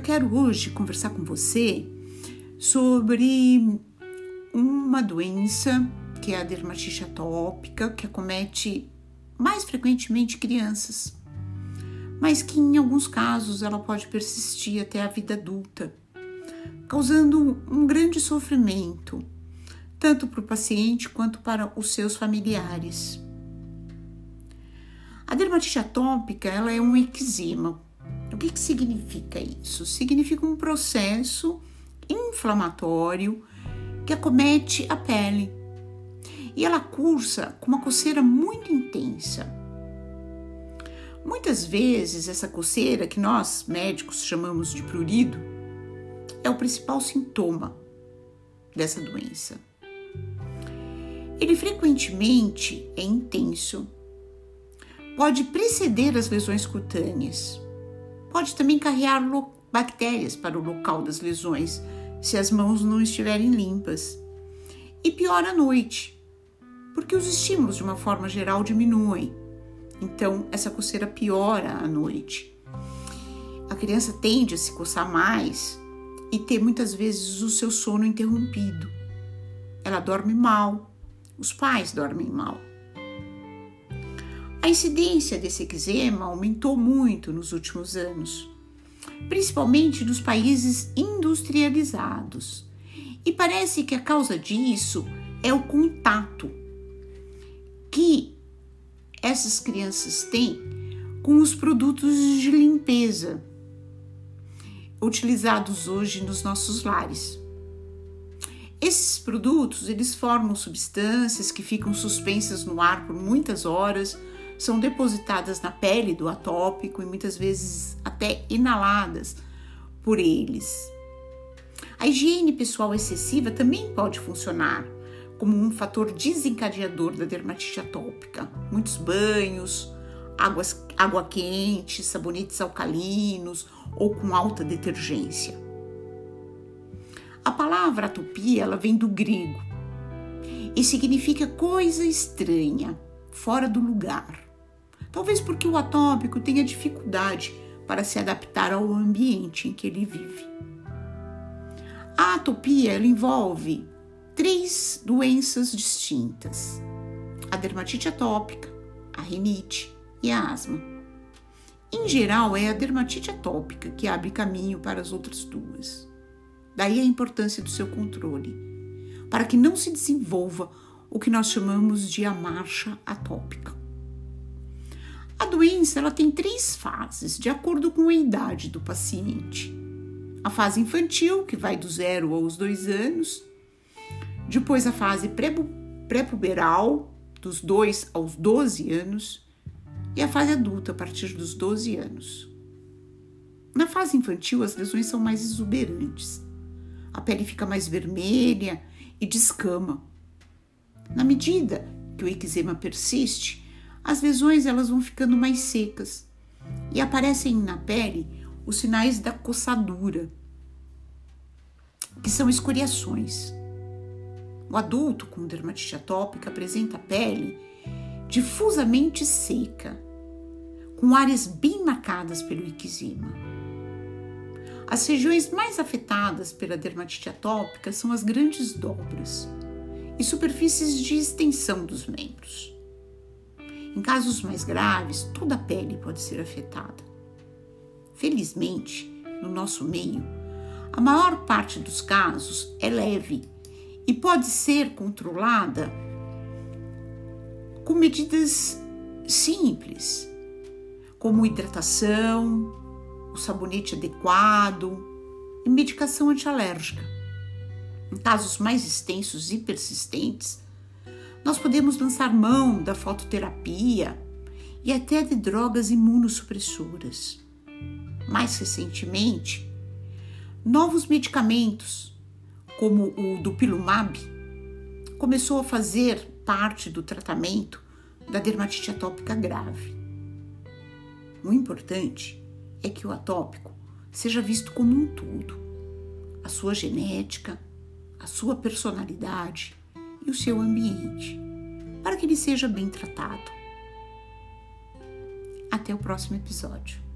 quero hoje conversar com você sobre uma doença que é a dermatite atópica, que acomete mais frequentemente crianças, mas que em alguns casos ela pode persistir até a vida adulta, causando um grande sofrimento, tanto para o paciente quanto para os seus familiares. A dermatite atópica ela é um eczema. Que, que significa isso? Significa um processo inflamatório que acomete a pele. E ela cursa com uma coceira muito intensa. Muitas vezes, essa coceira, que nós médicos chamamos de prurido, é o principal sintoma dessa doença. Ele frequentemente é intenso pode preceder as lesões cutâneas. Pode também carregar bactérias para o local das lesões, se as mãos não estiverem limpas. E pior à noite, porque os estímulos, de uma forma geral, diminuem. Então, essa coceira piora à noite. A criança tende a se coçar mais e ter muitas vezes o seu sono interrompido. Ela dorme mal, os pais dormem mal. A incidência desse eczema aumentou muito nos últimos anos, principalmente nos países industrializados. E parece que a causa disso é o contato que essas crianças têm com os produtos de limpeza utilizados hoje nos nossos lares. Esses produtos, eles formam substâncias que ficam suspensas no ar por muitas horas são depositadas na pele do atópico e muitas vezes até inaladas por eles. A higiene pessoal excessiva também pode funcionar como um fator desencadeador da dermatite atópica. Muitos banhos, águas, água quente, sabonetes alcalinos ou com alta detergência. A palavra atopia ela vem do grego e significa coisa estranha, fora do lugar. Talvez porque o atópico tenha dificuldade para se adaptar ao ambiente em que ele vive. A atopia envolve três doenças distintas: a dermatite atópica, a rinite e a asma. Em geral, é a dermatite atópica que abre caminho para as outras duas. Daí a importância do seu controle, para que não se desenvolva o que nós chamamos de a marcha atópica. A doença ela tem três fases, de acordo com a idade do paciente. A fase infantil, que vai do zero aos dois anos, depois a fase pré-puberal, dos 2 aos 12 anos, e a fase adulta, a partir dos 12 anos. Na fase infantil, as lesões são mais exuberantes. A pele fica mais vermelha e descama. Na medida que o eczema persiste, as lesões elas vão ficando mais secas e aparecem na pele os sinais da coçadura, que são escoriações. O adulto com dermatite atópica apresenta a pele difusamente seca, com áreas bem marcadas pelo eczema. As regiões mais afetadas pela dermatite atópica são as grandes dobras e superfícies de extensão dos membros. Em casos mais graves, toda a pele pode ser afetada. Felizmente, no nosso meio, a maior parte dos casos é leve e pode ser controlada com medidas simples, como hidratação, o sabonete adequado e medicação antialérgica. Em casos mais extensos e persistentes, nós podemos lançar mão da fototerapia e até de drogas imunossupressoras. Mais recentemente, novos medicamentos, como o dupilumab, começou a fazer parte do tratamento da dermatite atópica grave. O importante é que o atópico seja visto como um todo, a sua genética, a sua personalidade, e o seu ambiente, para que ele seja bem tratado. Até o próximo episódio.